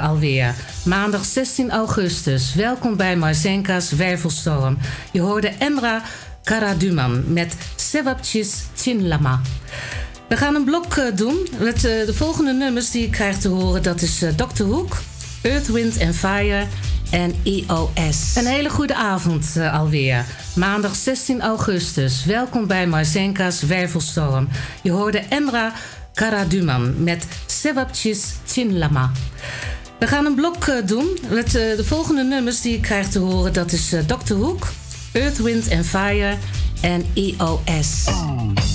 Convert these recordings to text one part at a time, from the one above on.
alweer. Maandag 16 augustus. Welkom bij Marzenka's Wervelstorm. Je hoorde Emra Karaduman met Sebabchis Chinlama. We gaan een blok uh, doen met uh, de volgende nummers die ik krijg te horen. Dat is Dr. Hoek, Earth, Wind and Fire en EOS. Een hele goede avond alweer. Maandag 16 augustus. Welkom bij Marzenka's Wervelstorm. Je hoorde Emra Karaduman met Sebabchis Chinlama. We gaan een blok uh, doen met uh, de volgende nummers die ik krijg te horen. Dat is uh, Dr. Hoek, Earth, Wind Fire en EOS. Oh.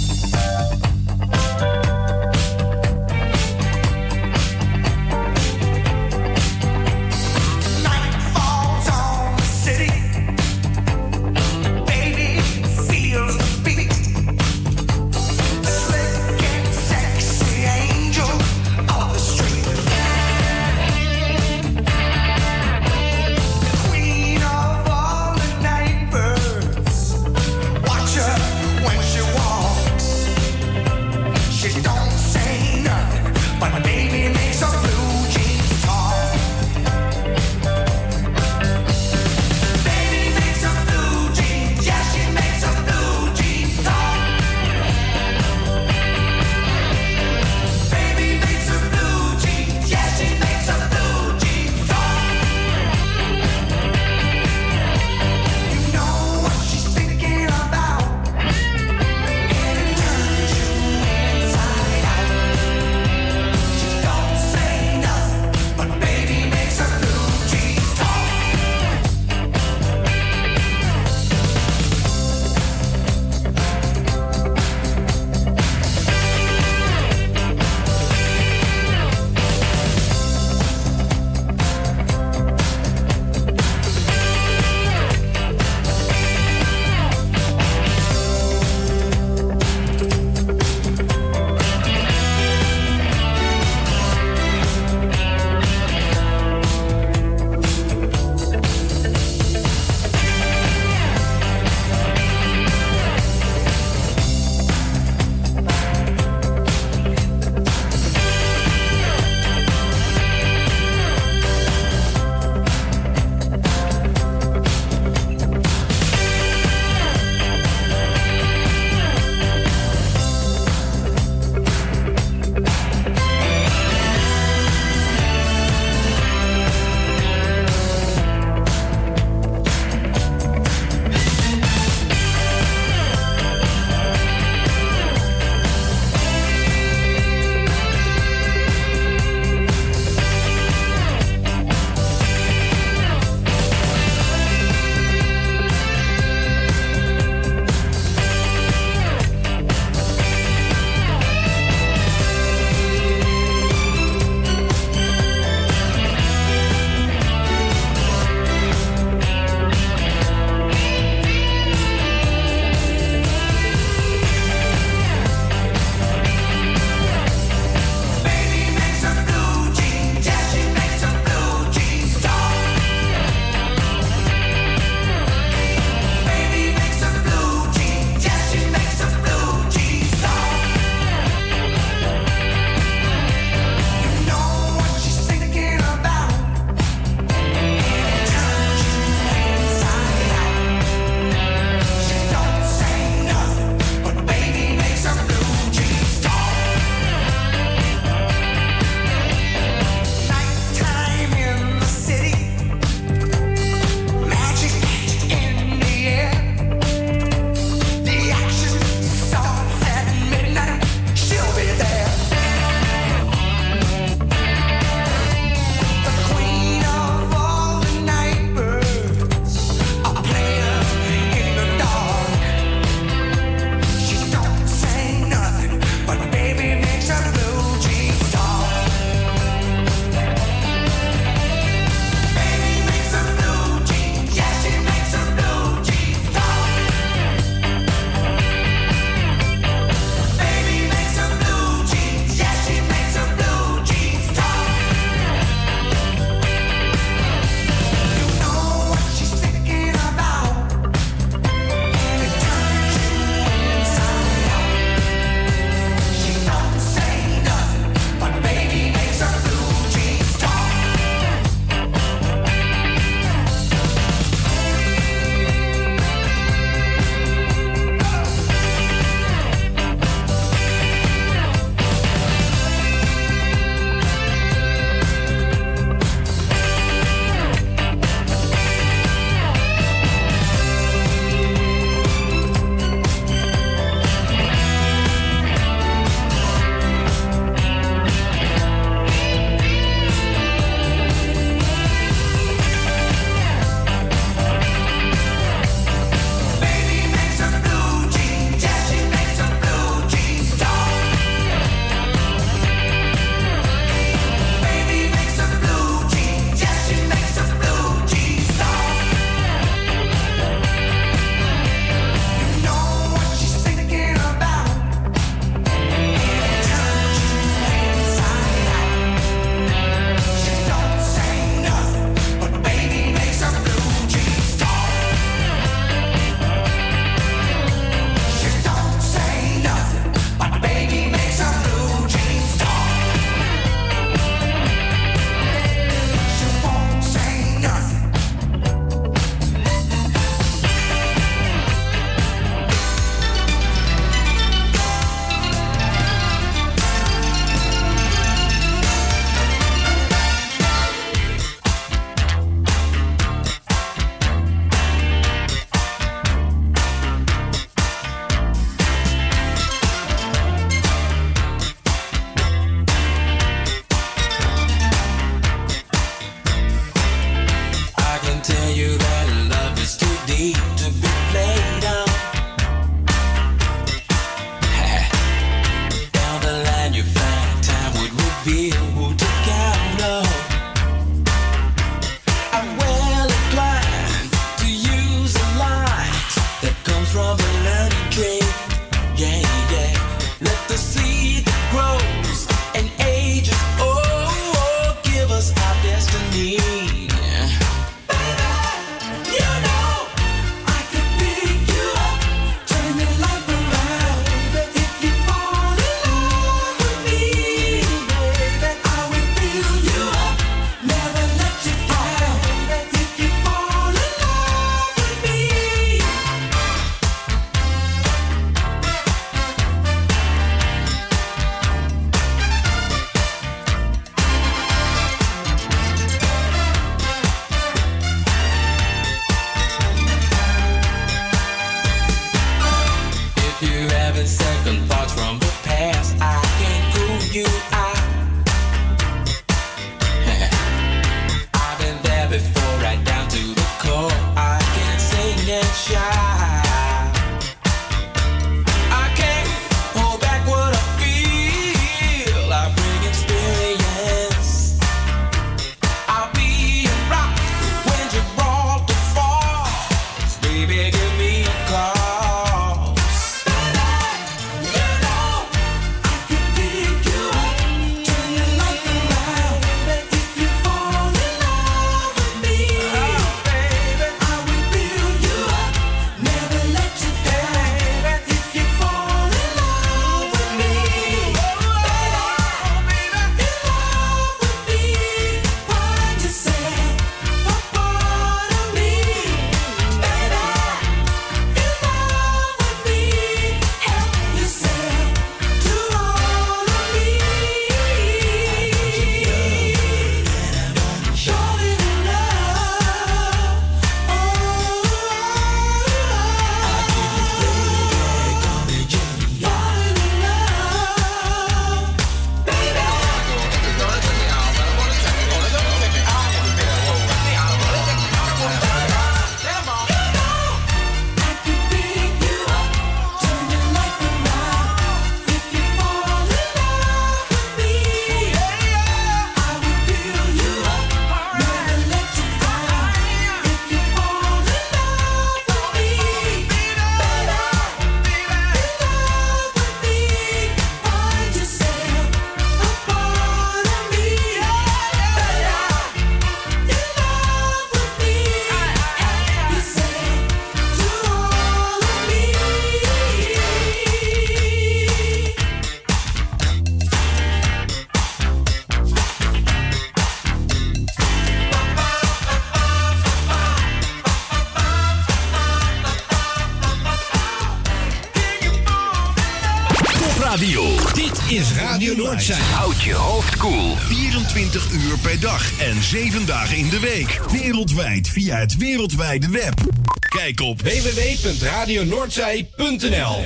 wereldwijd via het wereldwijde web. Kijk op www.radionoordzij.nl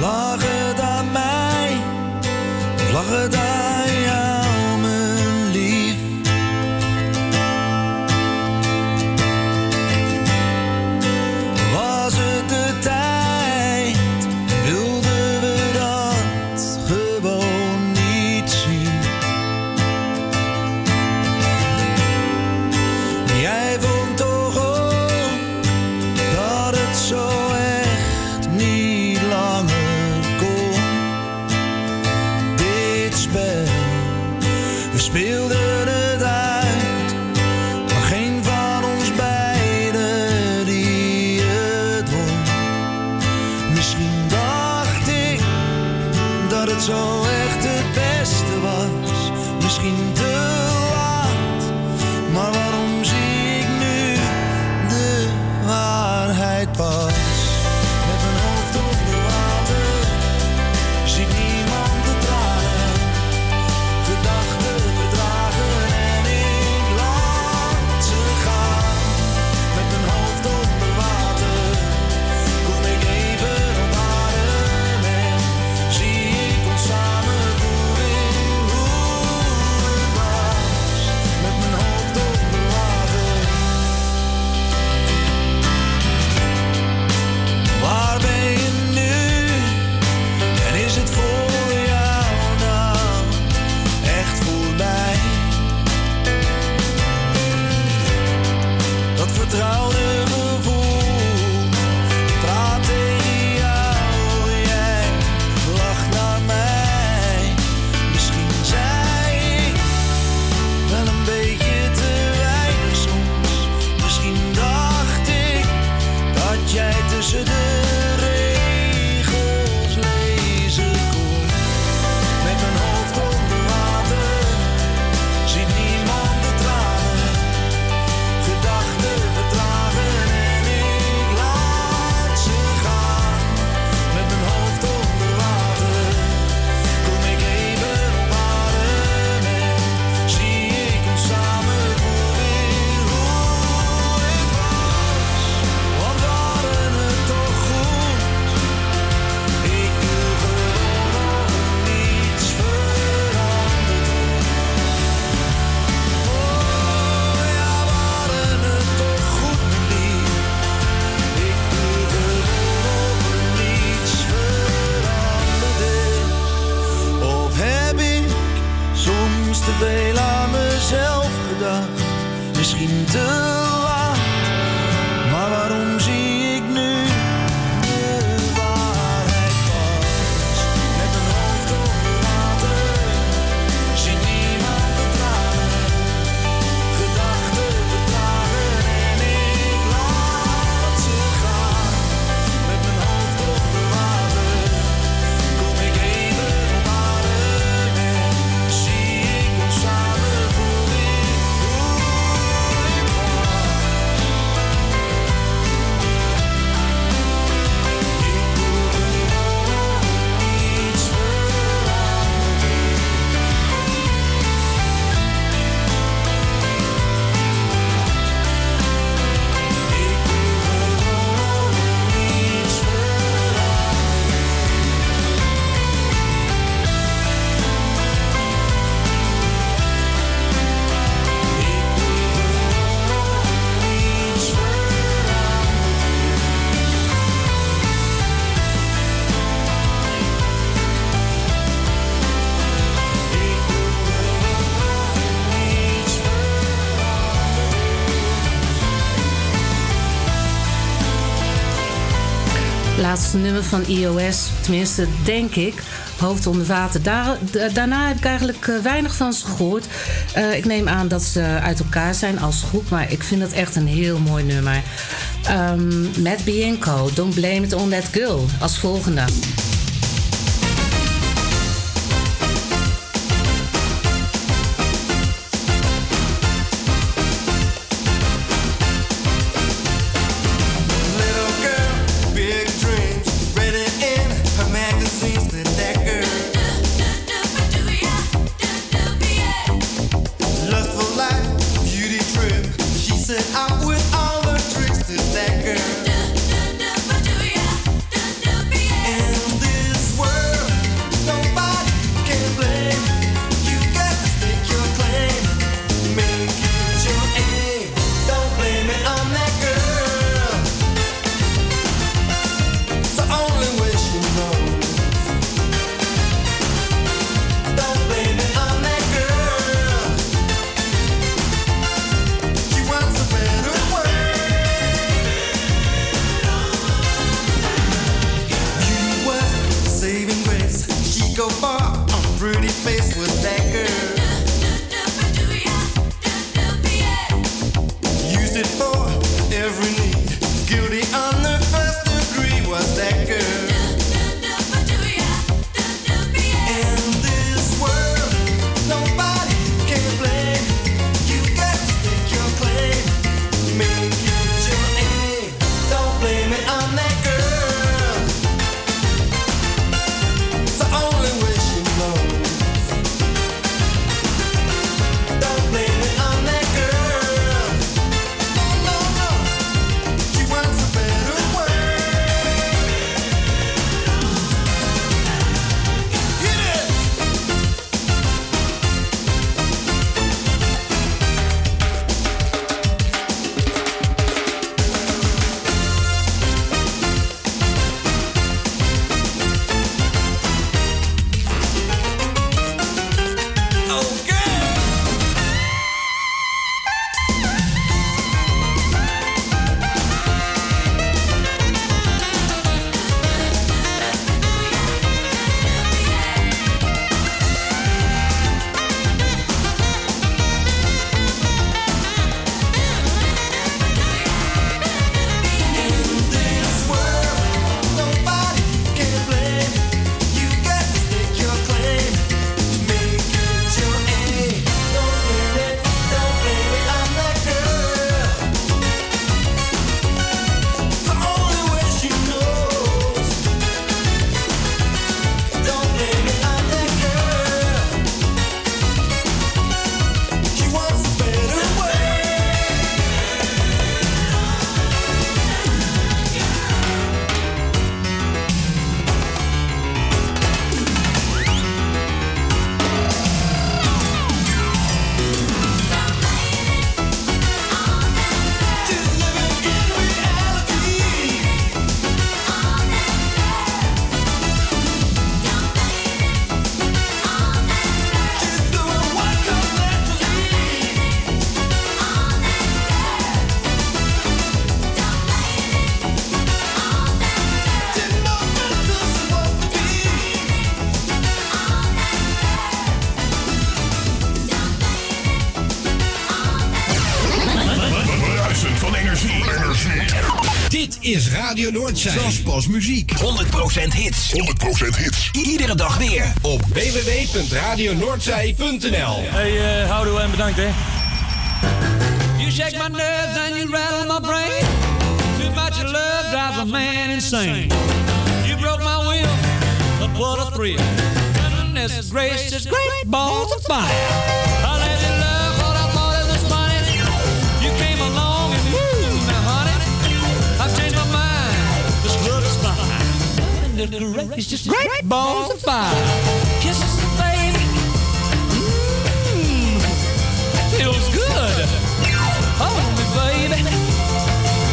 Lachen aan mij, lachen aan laatste nummer van IOS. Tenminste, denk ik. Hoofd onder water. Daarna heb ik eigenlijk eh, weinig van ze gehoord. Eh, ik neem aan dat ze uit elkaar zijn als groep. Maar ik vind dat echt een heel mooi nummer. Ehm, um, met Bianco, Don't Blame It On That Girl. Als volgende. Is Radio Noordzee. Dat is pas muziek. 100% hits. 100% hits. Iedere dag weer op www.radionoordzee.nl Hey, uh, houdoe en bedankt hè. You shake my nerves and you rattle my brain. Too much love drives a man insane. You broke my will, but what a thrill. Goodness gracious, great balls of fire. It's just great balls of fire. Kisses, baby. Mmm, feels good. Hold me, baby.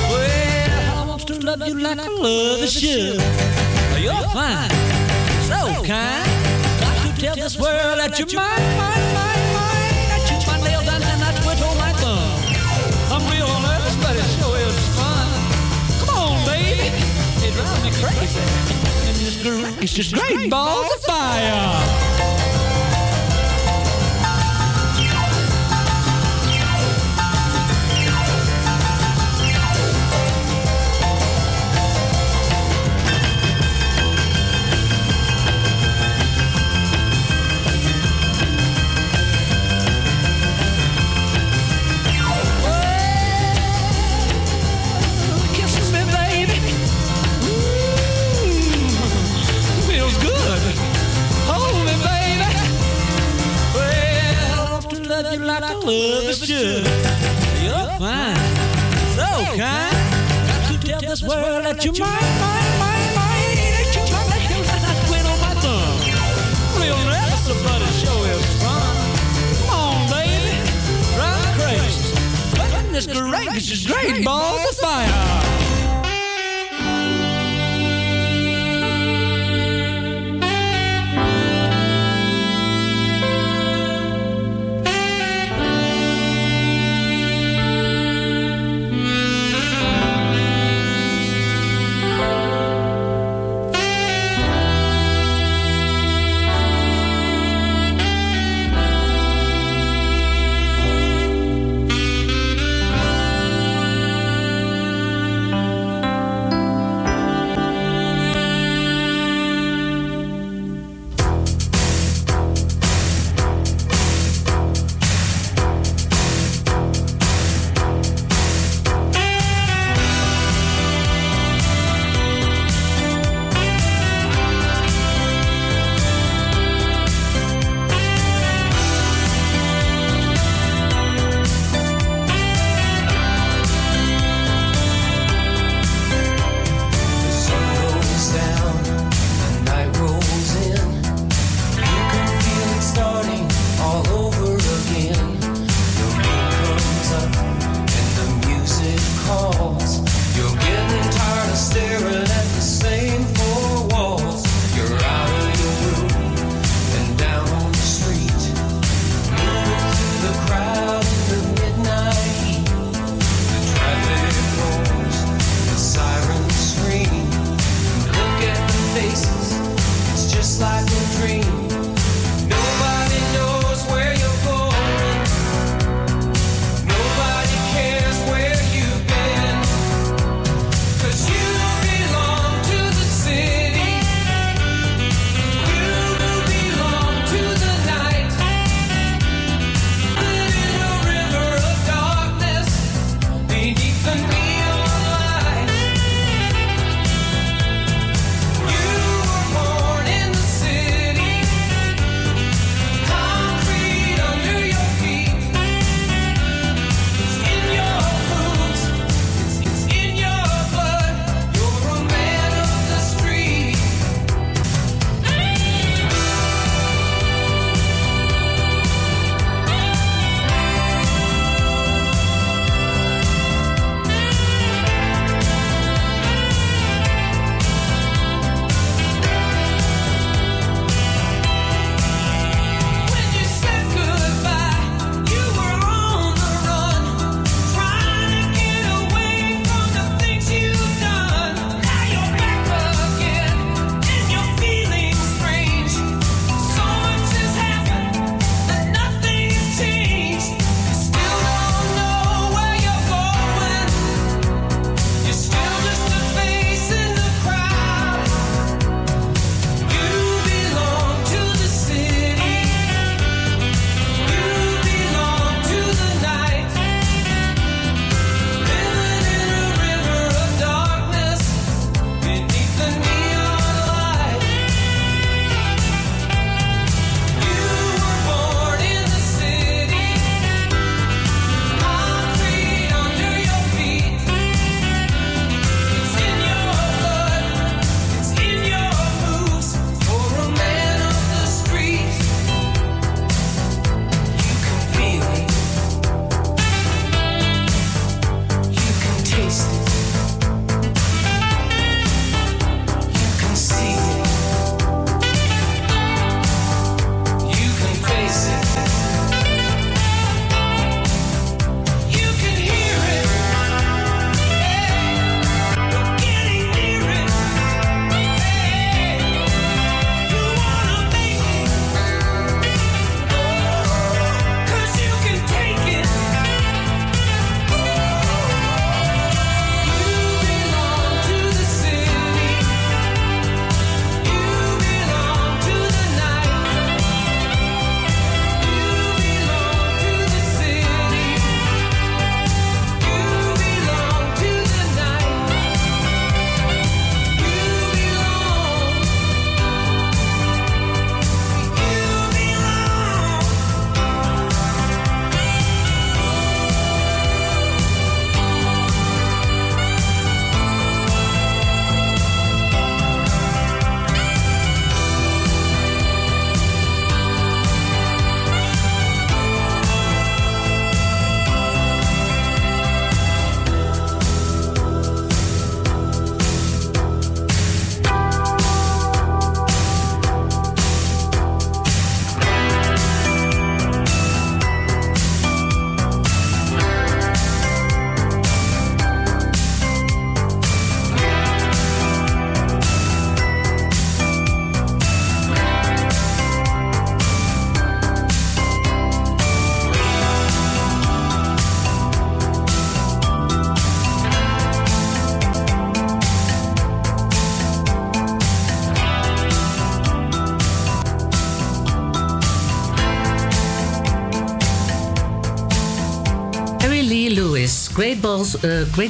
Well, I want to love you like I love a should. You're fine, so kind. Got to tell this world that you're mine, mine, mine, mine. That you my nails and then I twiddle my thumb. I'm real nervous, but it sure is fun. Come on, baby. It drives me crazy. It's just great balls of fire. Love is should. you're fine, so kind. Got to tell this world that you're mine, mine, mine, mine. That you're mine, that you're not quit on my thumb. Real never somebody show is fun. Come on, baby, drive me crazy. Goodness gracious, great of fire. Great Balls, uh, Great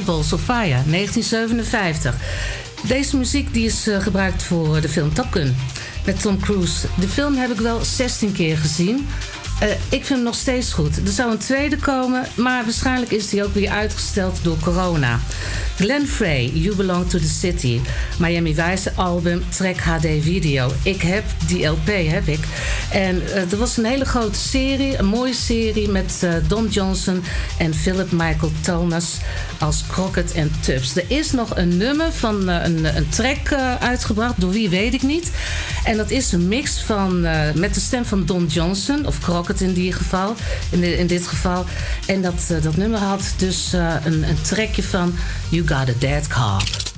Balls of Fire, 1957. Deze muziek die is uh, gebruikt voor de film Top Gun met Tom Cruise. De film heb ik wel 16 keer gezien. Uh, ik vind hem nog steeds goed. Er zou een tweede komen, maar waarschijnlijk is die ook weer uitgesteld door corona. Glenn Frey, You Belong to the City. Miami Vice album, track HD video. Ik heb die LP, heb ik. En uh, er was een hele grote serie, een mooie serie met uh, Don Johnson en Philip Michael Thomas als Crockett en Tubbs. Er is nog een nummer van uh, een, een track uitgebracht, door wie weet ik niet. En dat is een mix van, met de stem van Don Johnson, of Crockett in, die geval, in, in dit geval. En dat, dat nummer had dus een, een trekje van You Got a Dead Cop.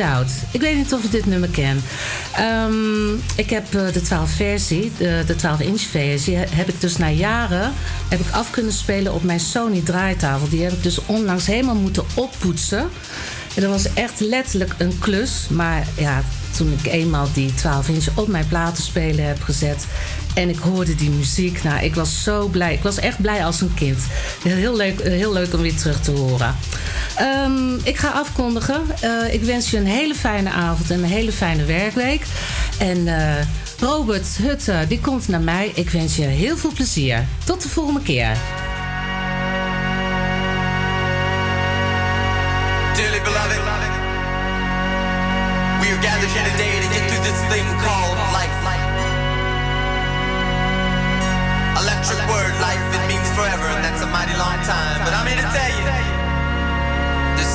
Out. Ik weet niet of je dit nummer kent. Ehm, ik heb uh, de 12 versie, de, de 12 inch versie, heb ik dus na jaren heb ik af kunnen spelen op mijn Sony draaitafel. Die heb ik dus onlangs helemaal moeten oppoetsen. En dat was echt letterlijk een klus. Maar ja, toen ik eenmaal die 12 inch op mijn platenspelen heb gezet. En ik hoorde die muziek. Nou, ik was zo blij. Ik was echt blij als een kind. Heel leuk, heel leuk om weer terug te horen. Um, ik ga afkondigen. Uh, ik wens je een hele fijne avond en een hele fijne werkweek. En uh, Robert Hutte, die komt naar mij. Ik wens je heel veel plezier. Tot de volgende keer.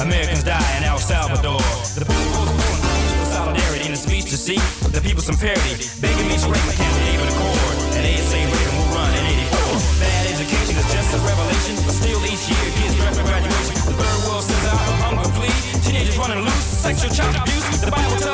Americans die in El Salvador. The people was born for solidarity in a speech to see the people some parity. Begging me to my candidate for the cord. And they say Reagan will run in 84. Bad education is just a revelation, but still each year kids draft for graduation. The third world sends out a hunger plea. Teenagers running loose, sexual child abuse. The Bible tells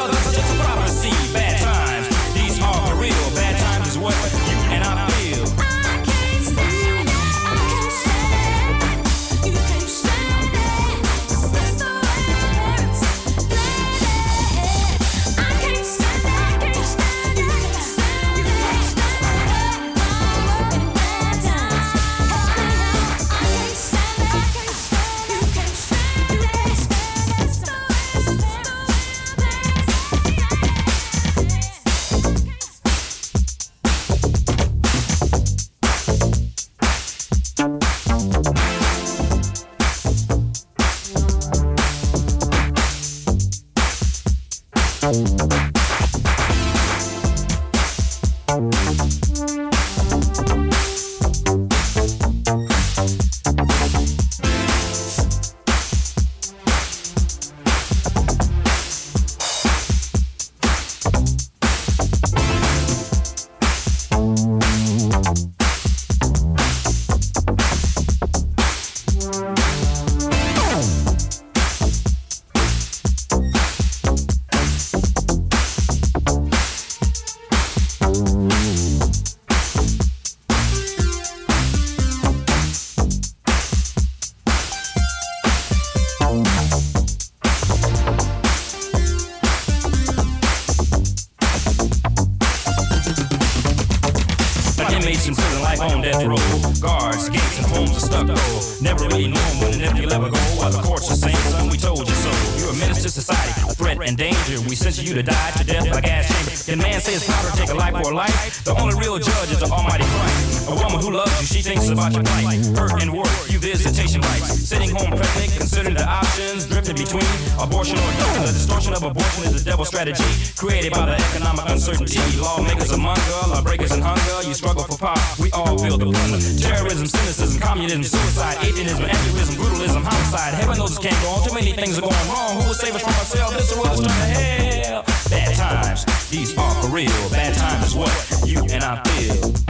abortion or. The distortion of abortion is a devil strategy created by the economic uncertainty. Lawmakers among us, lawbreakers in hunger. You struggle for power. We all feel the plunder. Terrorism, cynicism, communism, suicide, atheism, altruism, brutalism, homicide. Heaven knows this can't go on. Too many things are going wrong. Who will save us from ourselves? This world is turning to hell. Bad times, these are for real. Bad times is what you and I feel.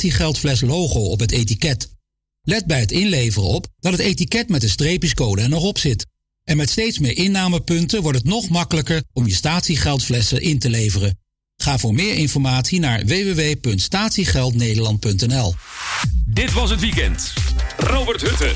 Statiegeldfles logo op het etiket. Let bij het inleveren op dat het etiket met de streepjescode er nog op zit. En met steeds meer innamepunten wordt het nog makkelijker om je statiegeldflessen in te leveren. Ga voor meer informatie naar www.statiegeldnederland.nl. Dit was het weekend. Robert Hutte.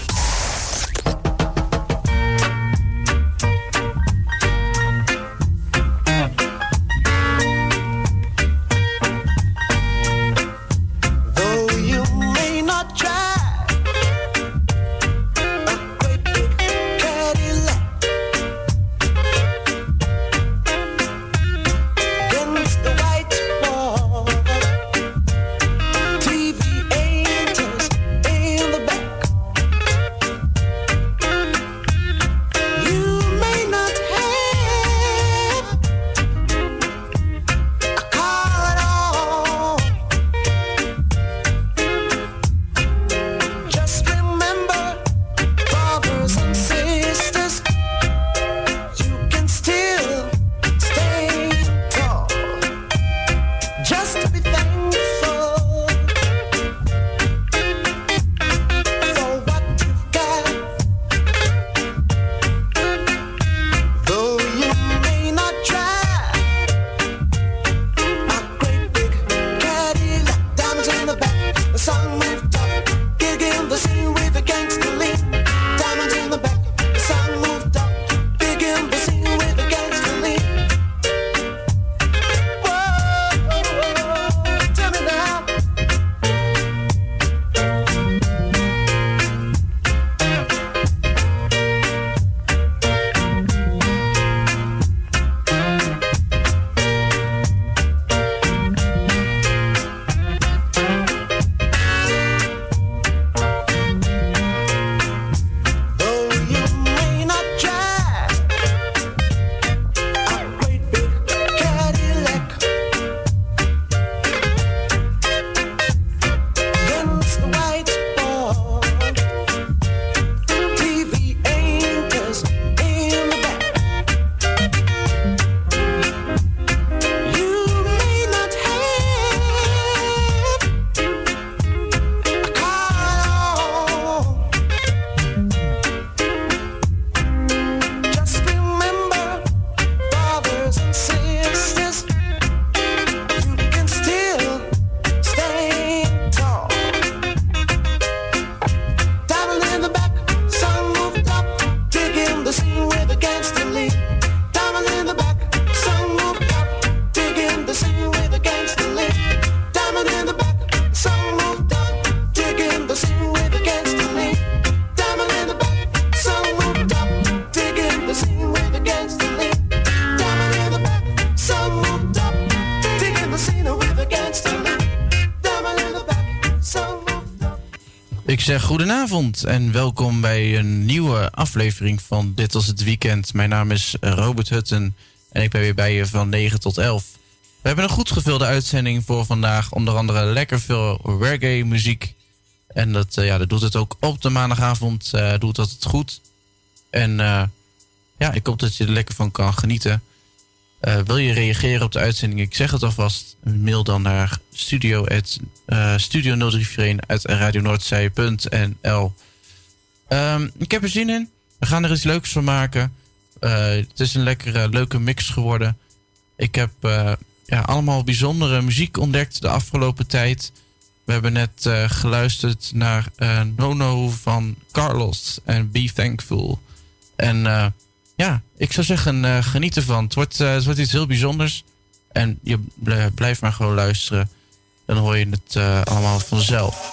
Goedenavond en welkom bij een nieuwe aflevering van Dit was het weekend. Mijn naam is Robert Hutten en ik ben weer bij je van 9 tot 11. We hebben een goed gevulde uitzending voor vandaag. Onder andere lekker veel reggae muziek. En dat, eh, ja, dat doet het ook op de maandagavond. eh, doet dat het goed. En eh, ja, ik hoop dat je er lekker van kan genieten. Eh, wil je reageren op de uitzending? Ik zeg het alvast. Mail dan naar studio, eh, studio 034 uit radionoordzij.nl Ehm Ik heb er zin in. We gaan er iets leuks van maken. Eh, het is een lekkere, leuke mix geworden. Ik heb ja, allemaal bijzondere muziek ontdekt de afgelopen tijd. We hebben net geluisterd naar Nono van Carlos en Be Thankful. En ja, ik zou zeggen, eh, geniet ervan. Het wordt, eh, het wordt iets heel bijzonders. En je bl- blijft maar gewoon luisteren. Dan hoor je het eh, allemaal vanzelf.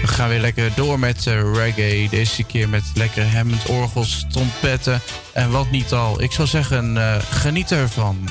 We gaan weer lekker door met reggae. Deze keer met lekker Hammond orgels, trompetten en wat niet al. Ik zou zeggen, geniet ervan.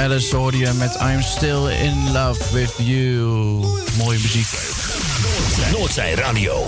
Alice hoorde met I'm Still in Love with You. Mooie muziek. Noordzij Radio.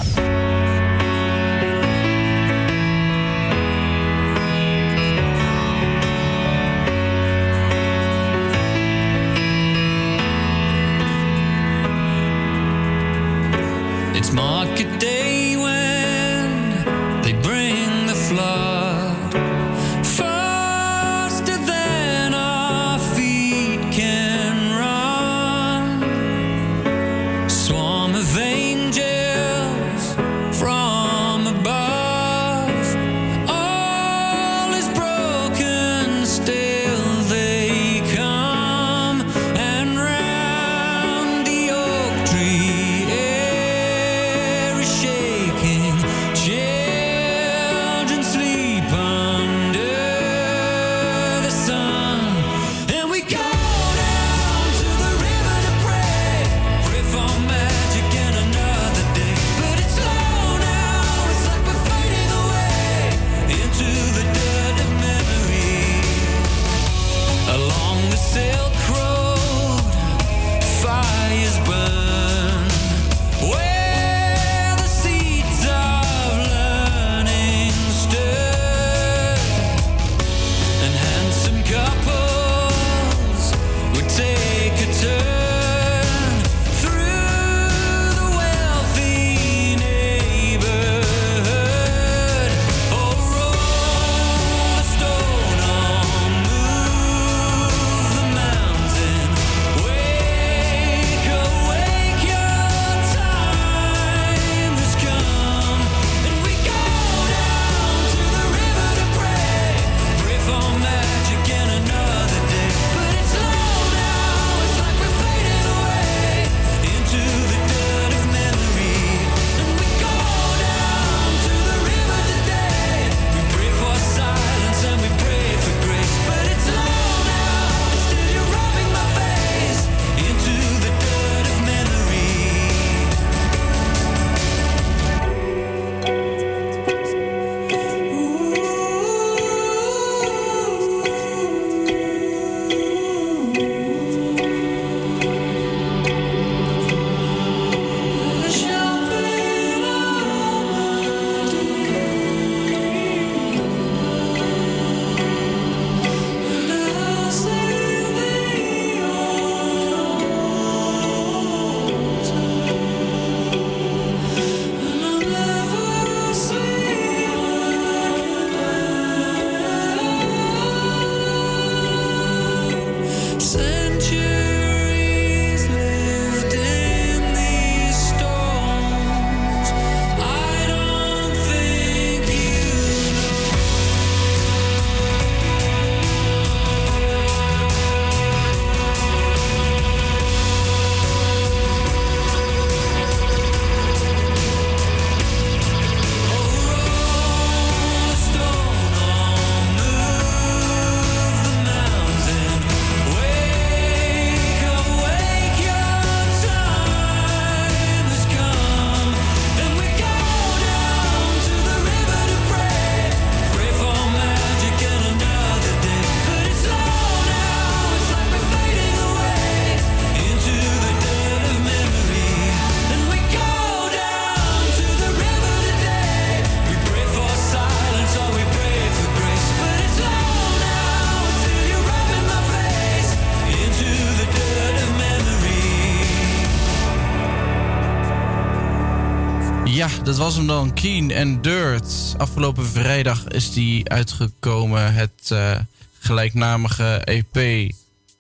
Dat was hem dan. Keen en Dirt. Afgelopen vrijdag is die uitgekomen. Het eh, gelijknamige EP.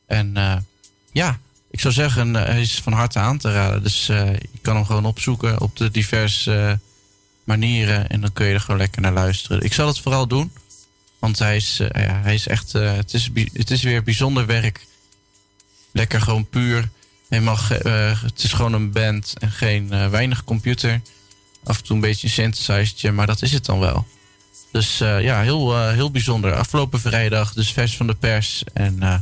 En eh, ja, ik zou zeggen, eh, hij is van harte aan te raden. Dus je kan hem gewoon opzoeken op de diverse manieren. En dan kun je er gewoon lekker naar luisteren. Ik zal het vooral doen. Want hij is, ja, hij is echt. het, is, het is weer bijzonder werk. Lekker gewoon puur. Helemaal eh, het is gewoon een band en geen weinig computer. Af en toe een beetje een synthesizertje, maar dat is het dan wel. Dus eh, ja, heel, eh, heel bijzonder. Afgelopen vrijdag, dus vers van de pers. En eh,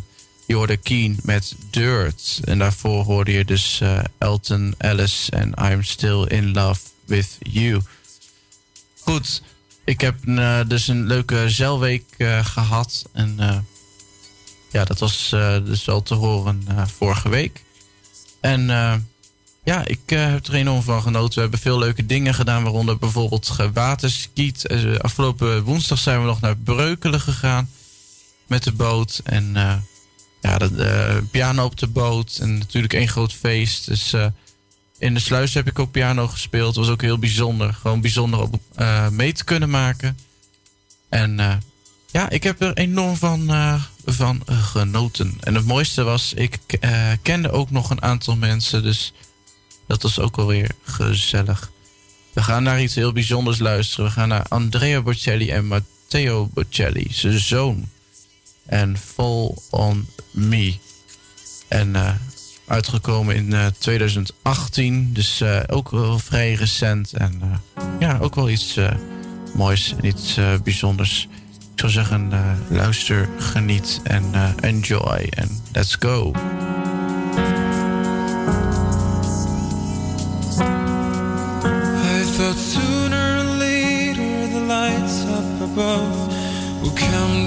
je hoorde Keen met Dirt. En daarvoor hoorde je dus Elton Ellis en I'm Still in Love with You. Goed, ik heb dus een leuke zeilweek eh, gehad. En ja, dat was dus wel te horen vorige week. En ja, ik eh, heb er enorm van genoten. We hebben veel leuke dingen gedaan, waaronder bijvoorbeeld gewaterskiet. Eh, afgelopen woensdag zijn we nog naar Breukelen gegaan met de boot. En eh, ja, de, piano op de boot en natuurlijk één groot feest. Dus in de sluis heb ik ook piano gespeeld. Dat was ook heel bijzonder. Gewoon bijzonder om mee te kunnen maken. En ja, ik heb er enorm van, van genoten. En het mooiste was, ik kende ook nog een aantal mensen. Dus dat was ook alweer gezellig. We gaan naar iets heel bijzonders luisteren. We gaan naar Andrea Bocelli en Matteo Bocelli, zijn zoon. En Fall on Me. En eh, uitgekomen in eh, 2018. Dus eh, ook wel vrij recent. En eh, ja, ook wel iets eh, moois en iets eh, bijzonders. Ik zou zeggen, eh, luister, geniet en eh, enjoy. En let's go.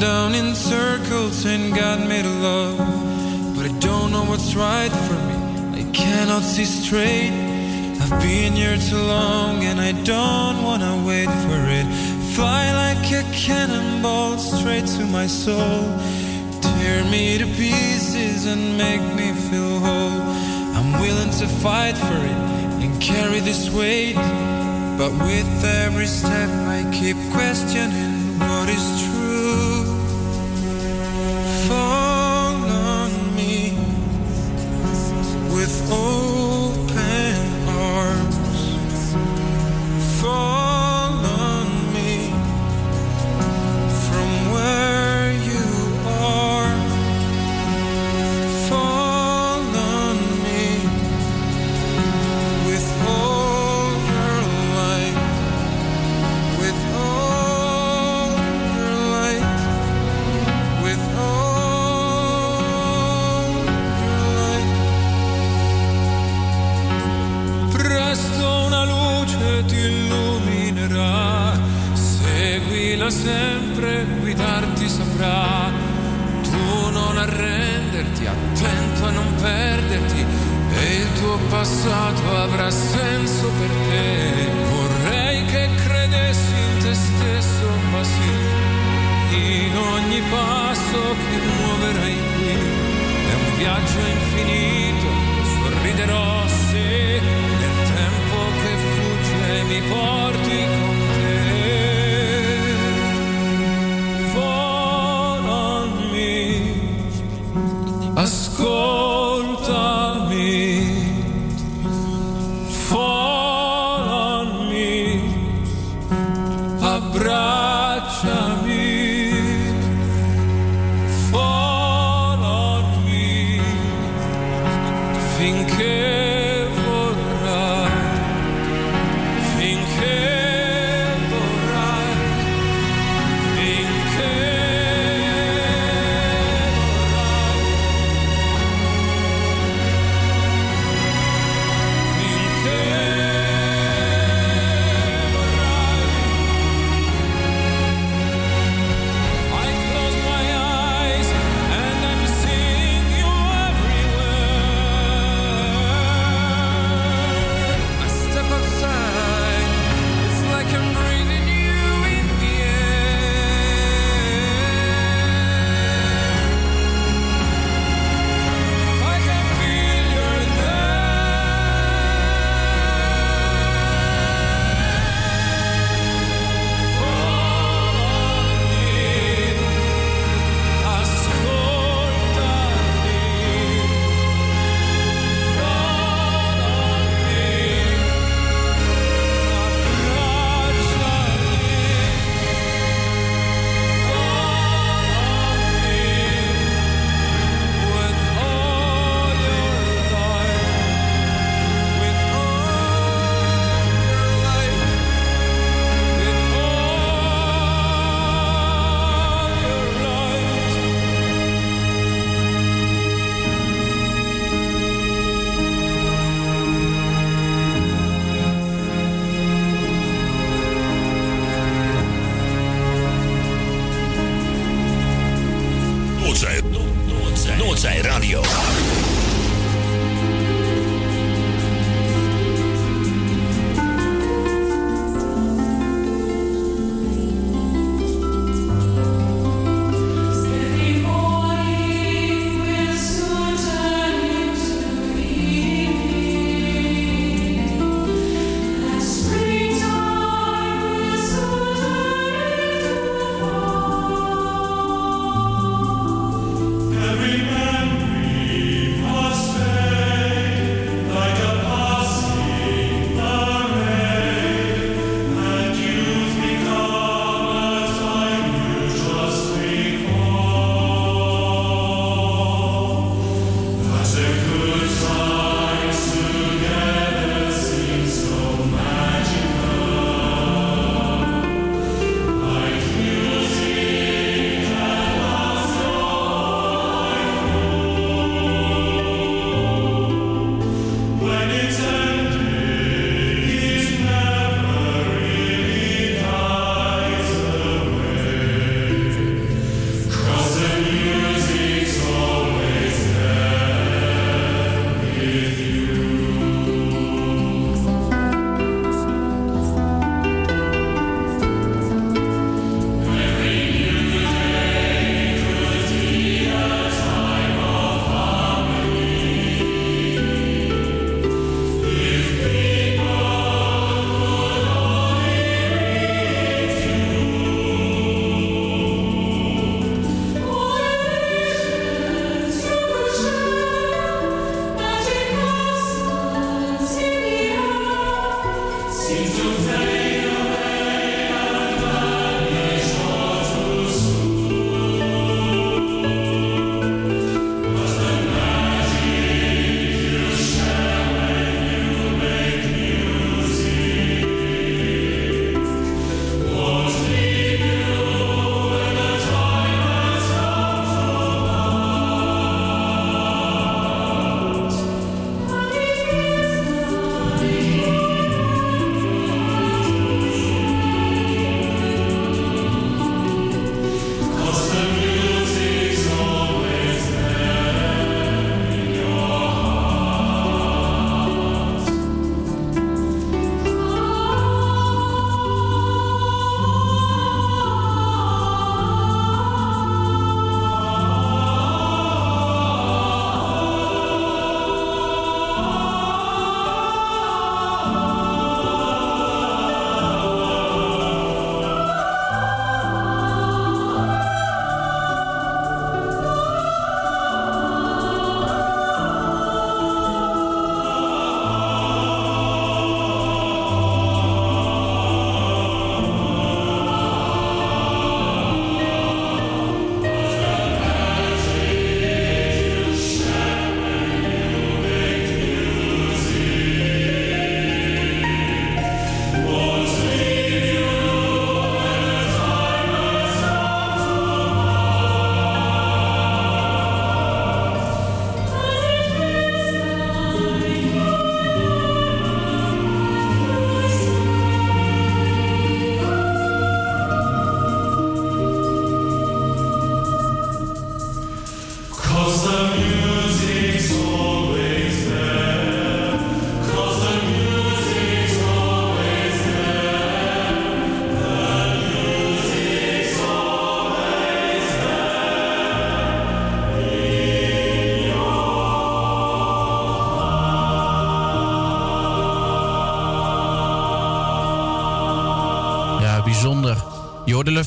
Down in circles and God made a love. But I don't know what's right for me. I cannot see straight. I've been here too long and I don't wanna wait for it. Fly like a cannonball straight to my soul. Tear me to pieces and make me feel whole. I'm willing to fight for it and carry this weight. But with every step, I keep questioning what is true. With open passato avrà senso per te. Vorrei che credessi in te stesso, ma sì, in ogni passo che muoverai qui. È un viaggio infinito, sorriderò se nel tempo che fugge mi porti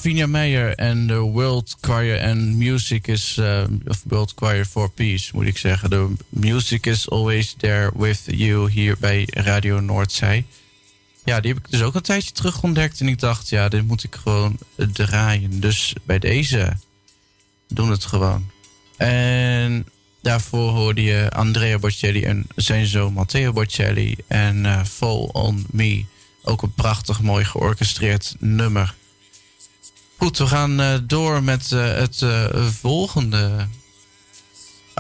Lavinia Meijer en de World Choir and Music is... eh, of World Choir for Peace, moet ik zeggen. The music is always there with you hier bij Radio Noordzij. Ja, die heb ik dus ook een tijdje terug ontdekt. En ik dacht, ja, dit moet ik gewoon draaien. Dus bij deze doen het gewoon. En daarvoor hoorde je Andrea Bocelli en zijn zoon Matteo Bocelli. En eh, Fall on Me. Ook een prachtig mooi georchestreerd nummer. Goed, we gaan eh, door met eh, het eh, volgende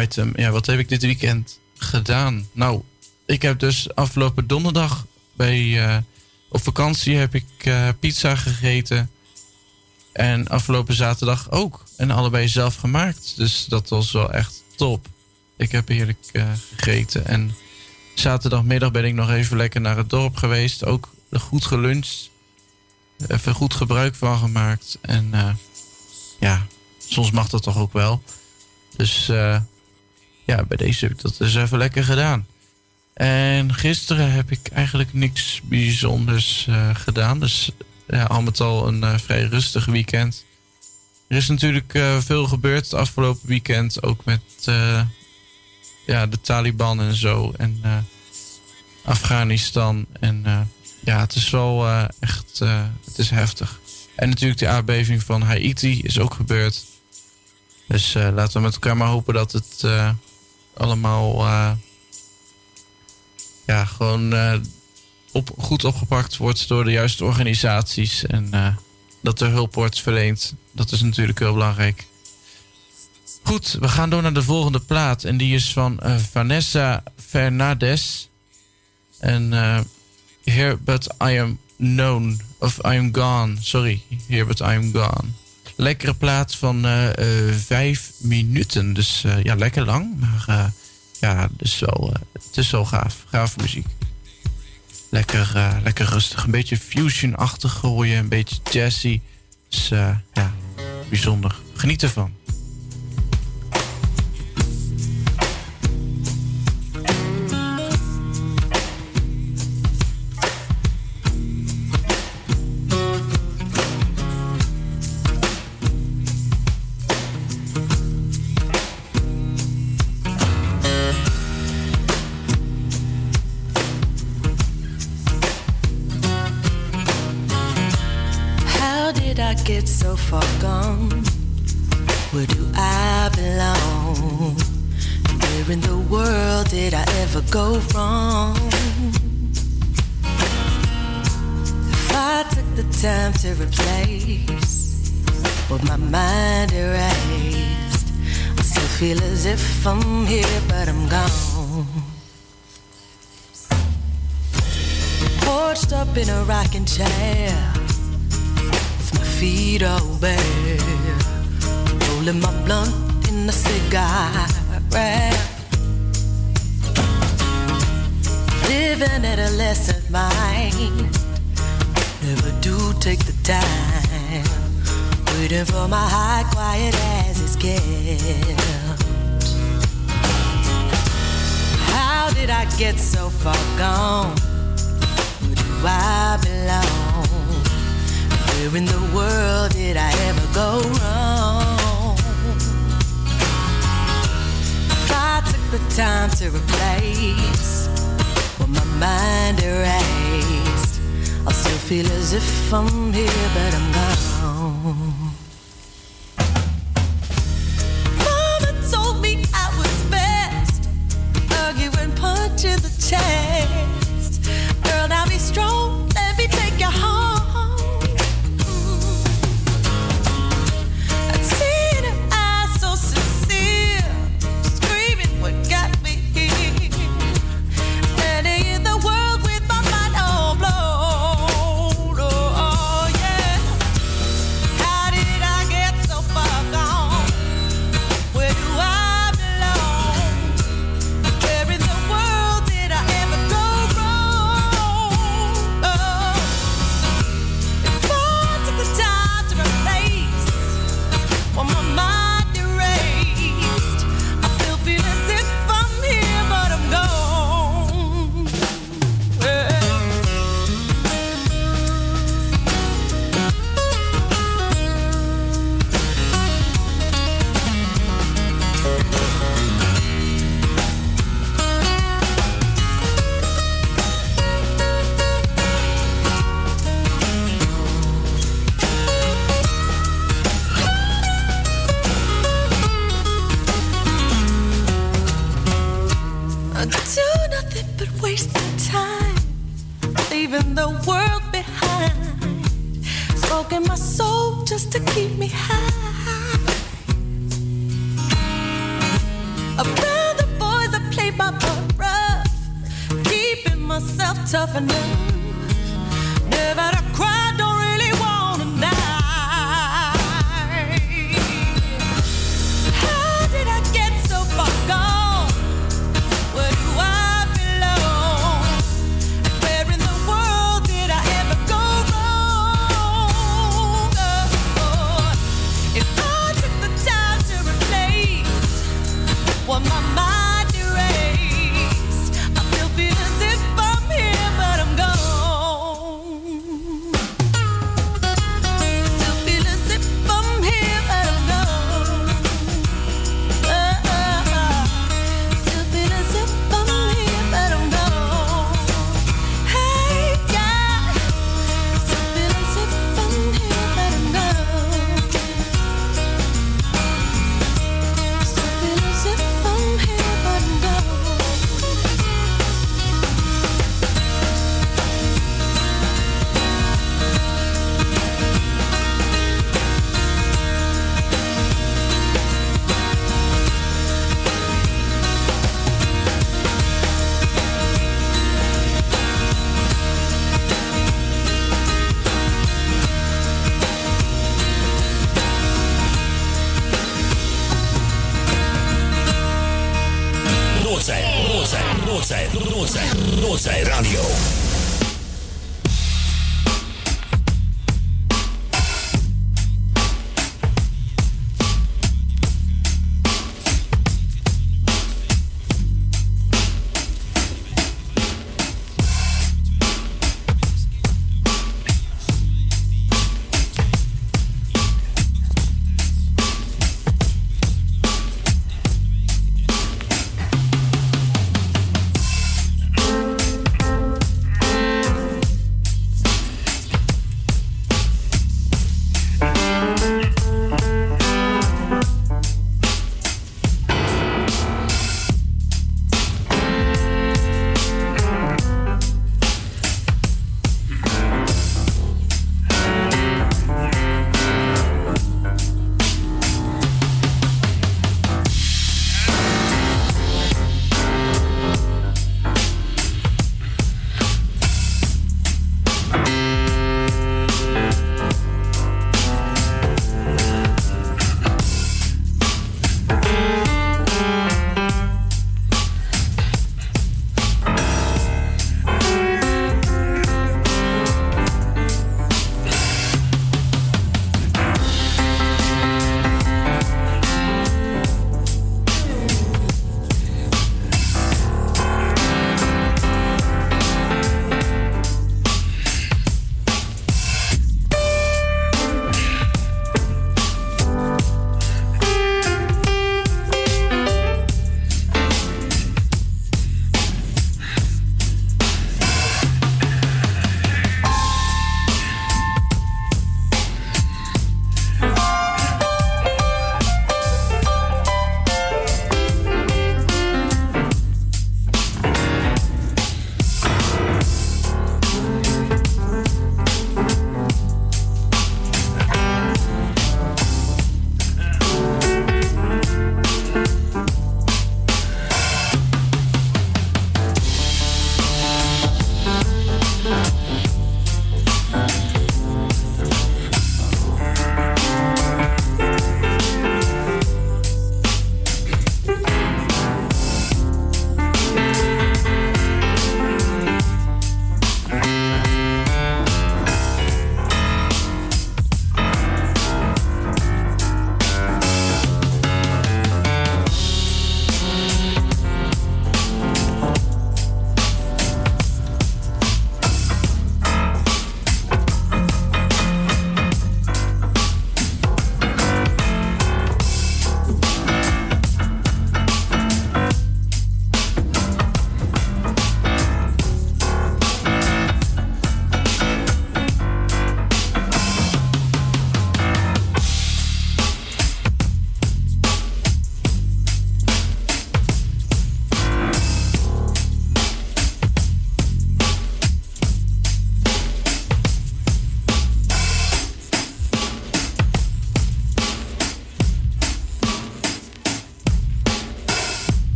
item. Ja, wat heb ik dit weekend gedaan? Nou, ik heb dus afgelopen donderdag bij, op vakantie heb ik pizza gegeten. En afgelopen zaterdag ook. En allebei zelf gemaakt. Dus dat was wel echt top. Ik heb heerlijk gegeten. En zaterdagmiddag ben ik nog even lekker naar het dorp geweest. Ook goed geluncht. Even goed gebruik van gemaakt. En eh, ja, soms mag dat toch ook wel. Dus eh, ja, bij deze heb ik dat dus even lekker gedaan. En gisteren heb ik eigenlijk niks bijzonders eh, gedaan. Dus ja, al met al een vrij rustig weekend. Er is natuurlijk veel gebeurd het afgelopen weekend. Ook met ja, de Taliban en zo. En Afghanistan. En ja, het is wel eh, echt eh, het is heftig. En natuurlijk de aardbeving van Haiti is ook gebeurd. Dus eh, laten we met elkaar maar hopen dat het allemaal ja, gewoon op, goed opgepakt wordt door de juiste organisaties. En dat er hulp wordt verleend. Dat is natuurlijk heel belangrijk. Goed, we gaan door naar de volgende plaat. En die is van Vanessa Fernandez. En Here But I Am Known. Of I Am Gone. Sorry, Here But I Am Gone. Lekkere plaat van eh, eh, vijf minuten. Dus eh, ja, lekker lang. Maar ja, dus wel, het is wel gaaf. Gave muziek. Lekker, lekker rustig. Een beetje fusion-achtig gooien. Een beetje jazzy. Dus ja, bijzonder. Geniet ervan.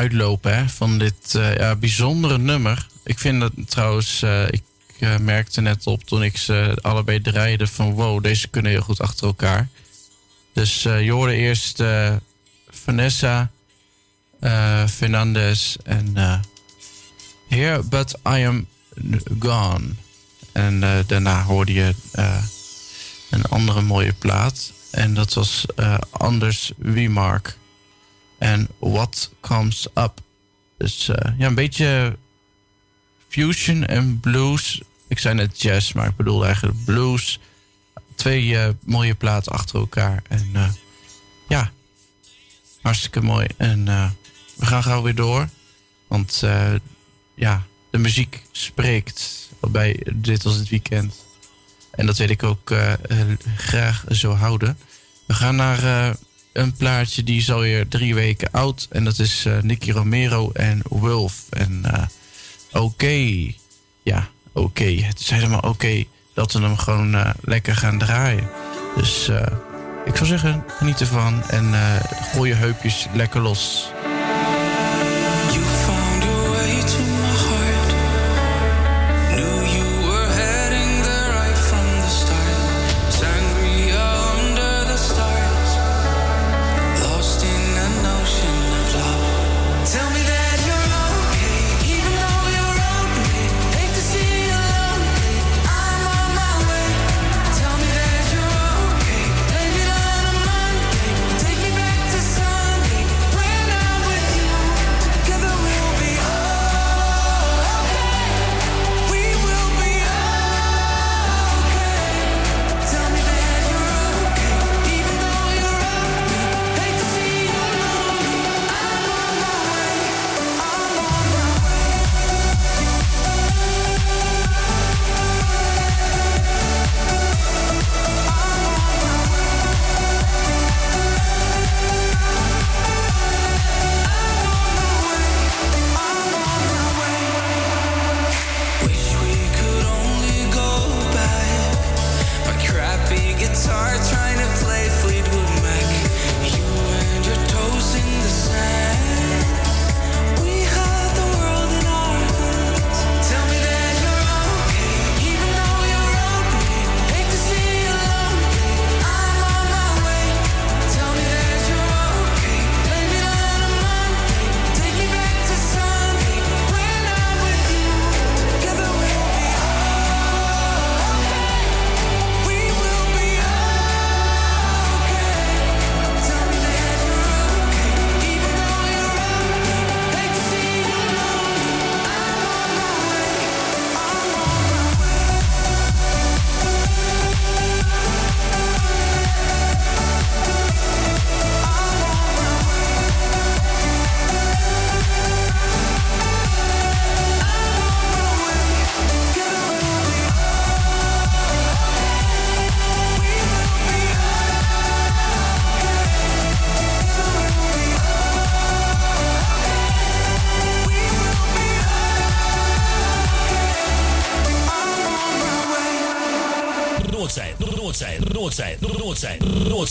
Uitloop hè, van dit eh, ja, bijzondere nummer. Ik vind het trouwens, eh, ik eh, merkte net op toen ik ze allebei draaide van wow, deze kunnen heel goed achter elkaar. Dus je hoorde eerst Vanessa Fernandez en Here But I Am Gone. En daarna hoorde je een andere mooie plaat. En dat was Anders Wiemark. En What Comes Up. Dus ja, een beetje fusion en blues. Ik zei net jazz, maar ik bedoel eigenlijk blues. Twee eh, mooie platen achter elkaar. En eh, ja, hartstikke mooi. En we gaan gauw weer door. Want ja, de muziek spreekt bij Dit was het weekend. En dat wil ik ook graag zo houden. We gaan naar een plaatje die is alweer drie weken oud. En dat is eh, Nicky Romero en Wolf. En eh, oké, ja, oké. Het is helemaal oké dat we hem gewoon eh, lekker gaan draaien. Dus ik zou zeggen, geniet ervan. En gooi je heupjes lekker los.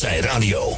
Noordzij Radio.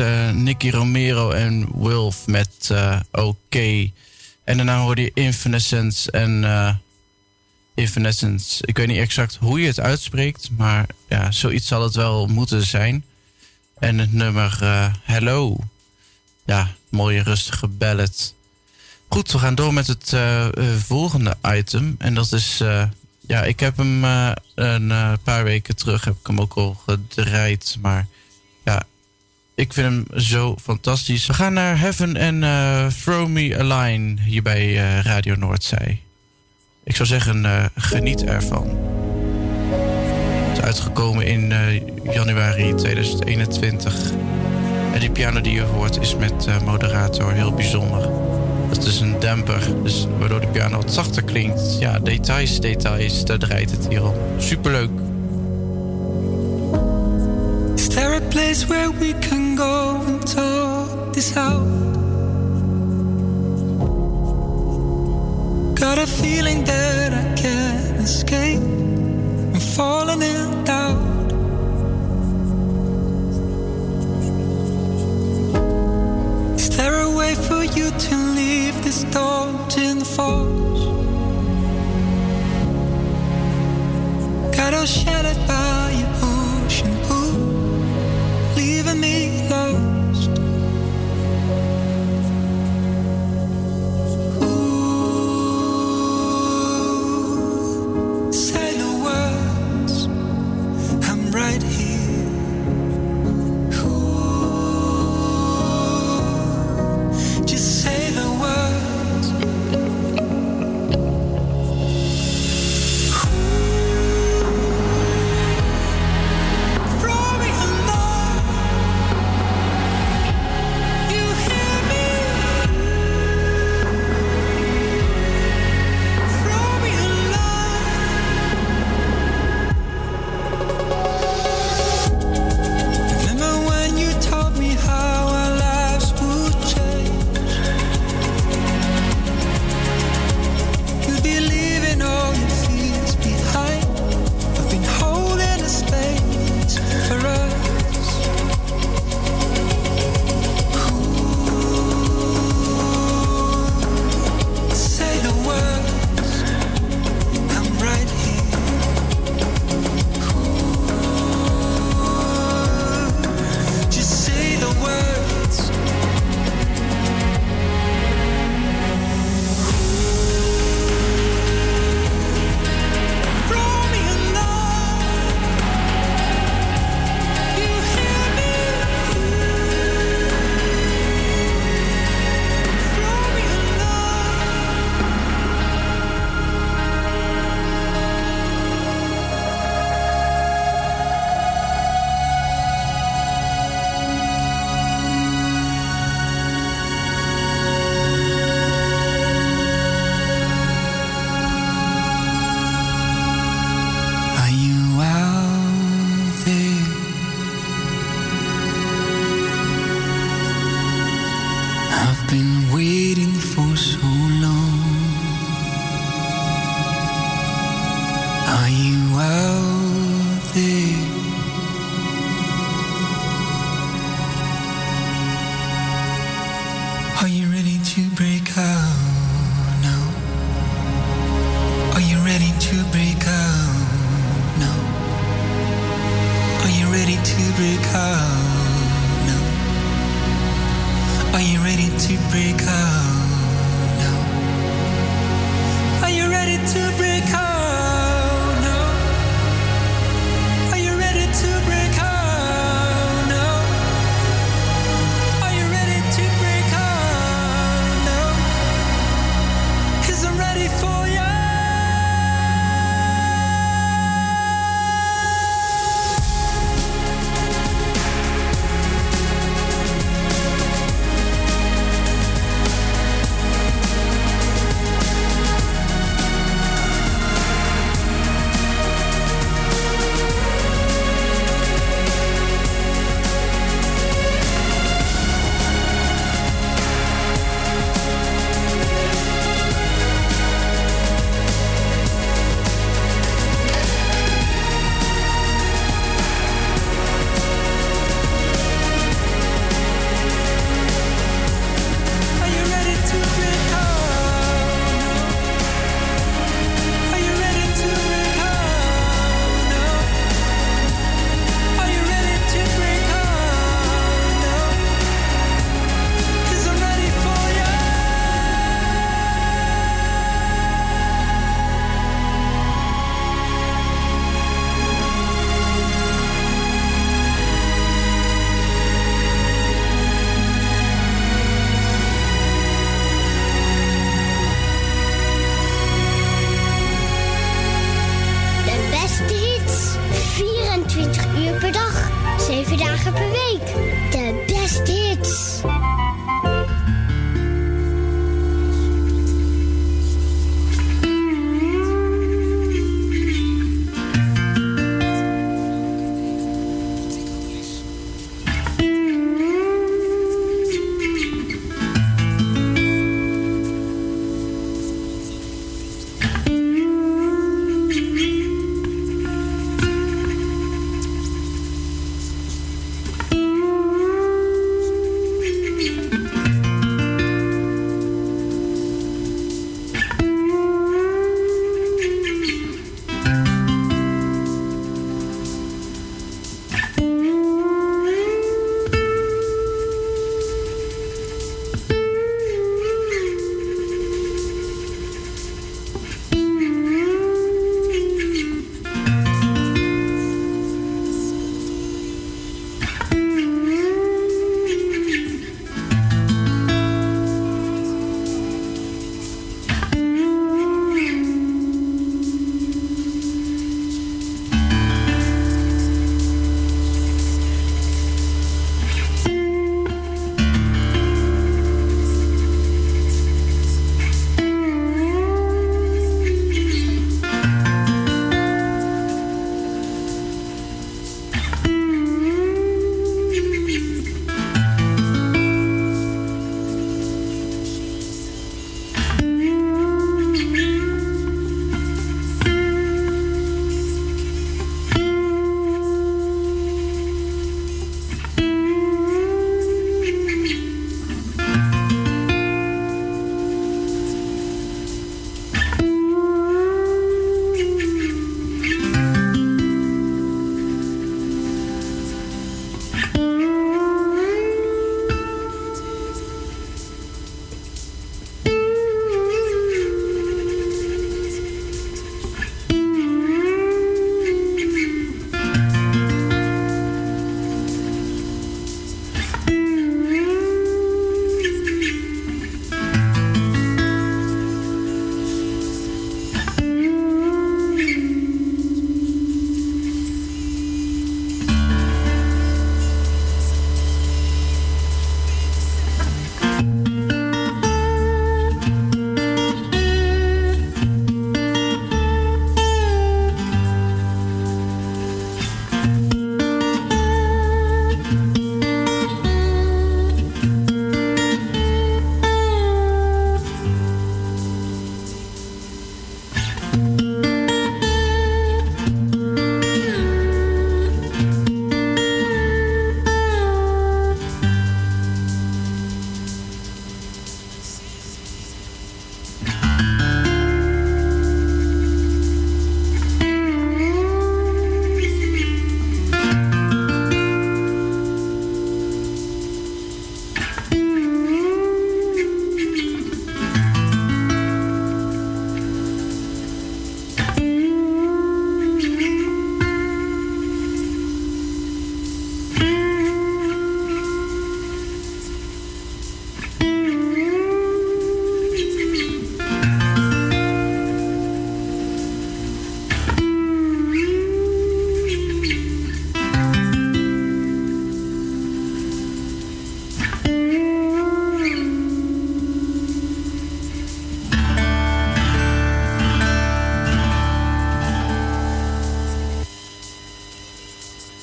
Eh, Nicky Romero en Wilf met eh OK. En daarna hoorde je Infinessence en eh Infinessence. Ik weet niet exact hoe je het uitspreekt, maar ja, zoiets zal het wel moeten zijn. En het nummer Hello. Ja, mooie rustige ballad. Goed, we gaan door met het volgende item. En dat is, ja, ik heb hem een paar weken terug, heb ik hem ook al gedraaid. Maar ik vind hem zo fantastisch. We gaan naar Heaven en eh, Throw Me a Line hier bij eh, Radio Noordzij. Ik zou zeggen, eh, geniet ervan. Het is uitgekomen in januari 2021. En die piano die je hoort is met moderator heel bijzonder. Het is een demper, dus waardoor de piano wat zachter klinkt. Ja, details, details, daar draait het hier om. Superleuk. There a place where we can go and talk this out? Got a feeling that I can't escape. I'm falling in doubt. Is there a way for you to leave this thought in the force? Got all shattered by your push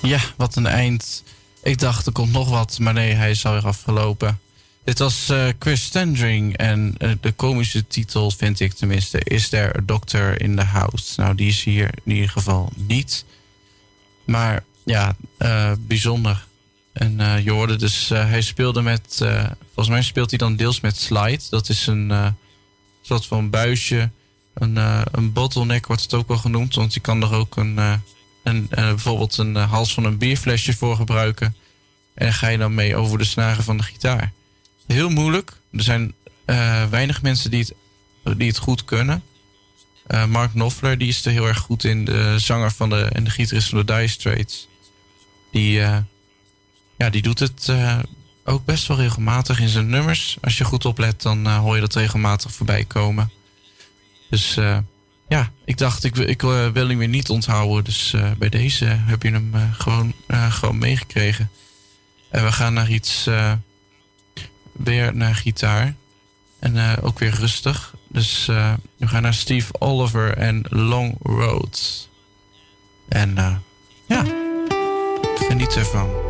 Ja, wat een eind. Ik dacht er komt nog wat, maar nee, hij is alweer afgelopen. Dit was eh, Chris Standring en eh, de komische titel, vind ik tenminste, is There a Doctor in the House? Nou, die is hier in ieder geval niet. Maar ja, eh, bijzonder. En je hoorde dus, hij speelde met, volgens mij speelt hij dan deels met slide. Dat is een soort van buisje, een, een bottleneck wordt het ook wel genoemd. Want je kan er ook een, een, eh, bijvoorbeeld een eh, hals van een bierflesje voor gebruiken. En ga je dan mee over de snaren van de gitaar. Heel moeilijk. Er zijn eh, weinig mensen die het, die het goed kunnen. Mark Knopfler die is er heel erg goed in. De zanger van de, en de gitarist van de Dire Straits. Die, ja, die doet het ook best wel regelmatig in zijn nummers. Als je goed oplet, dan hoor je dat regelmatig voorbij komen. Dus ja, ik dacht, ik, ik eh, wil hem weer niet onthouden. Dus eh, bij deze heb je hem eh, gewoon, gewoon meegekregen. En we gaan naar iets, weer naar gitaar. En ook weer rustig. Dus we gaan naar Steve Oliver en Long Road. En ja, geniet ervan.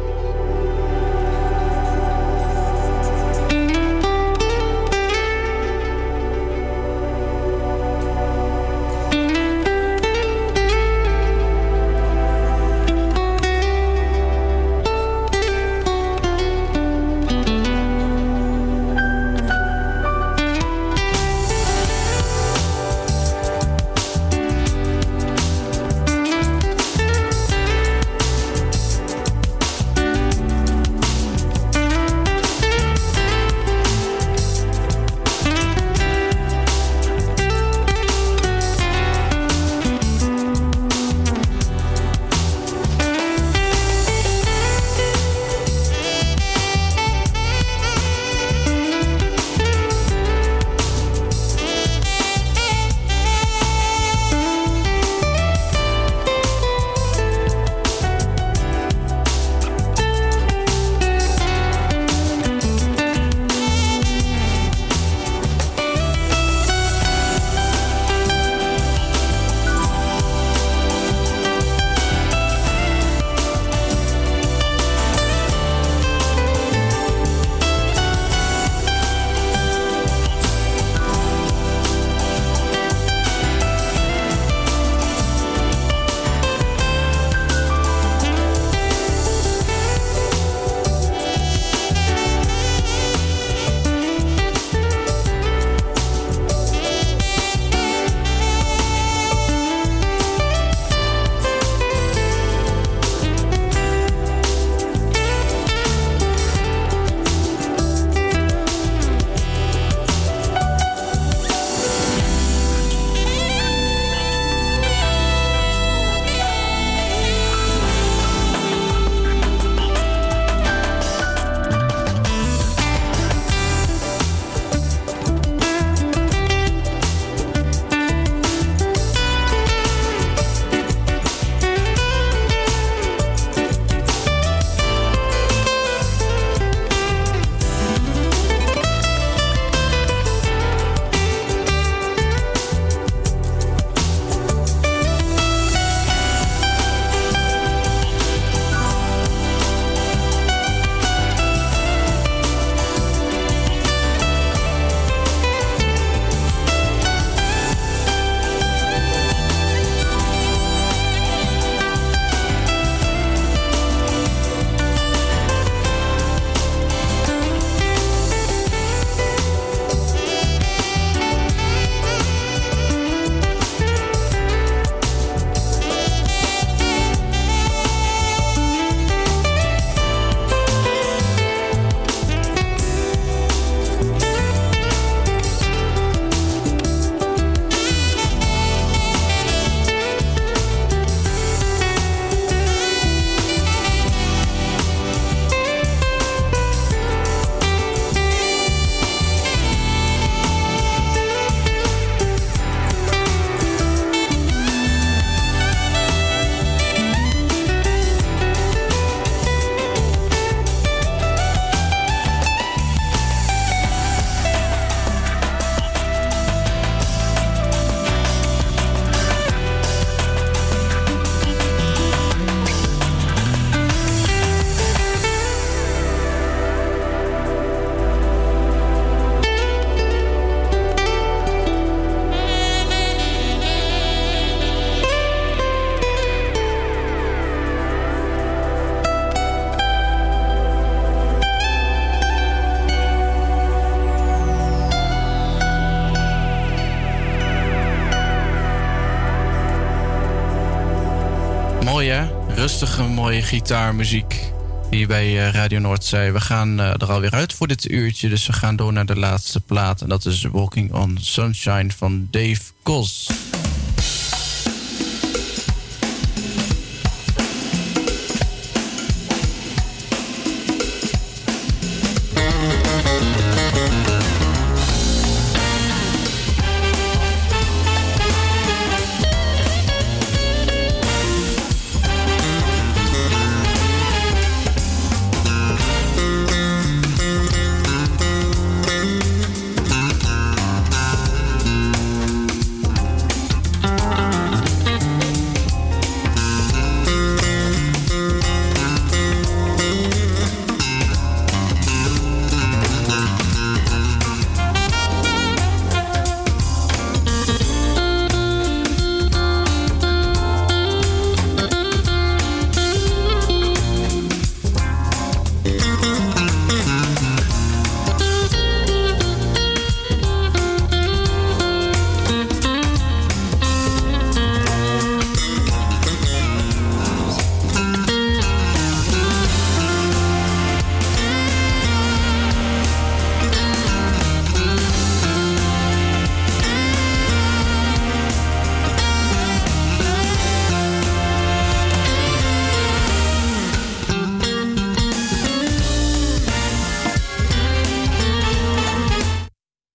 Rustige, mooie gitaarmuziek. Hier bij eh, Radio Noordzee. We gaan eh, er alweer uit voor dit uurtje. Dus we gaan door naar de laatste plaat. En dat is Walking on Sunshine van Dave Kos.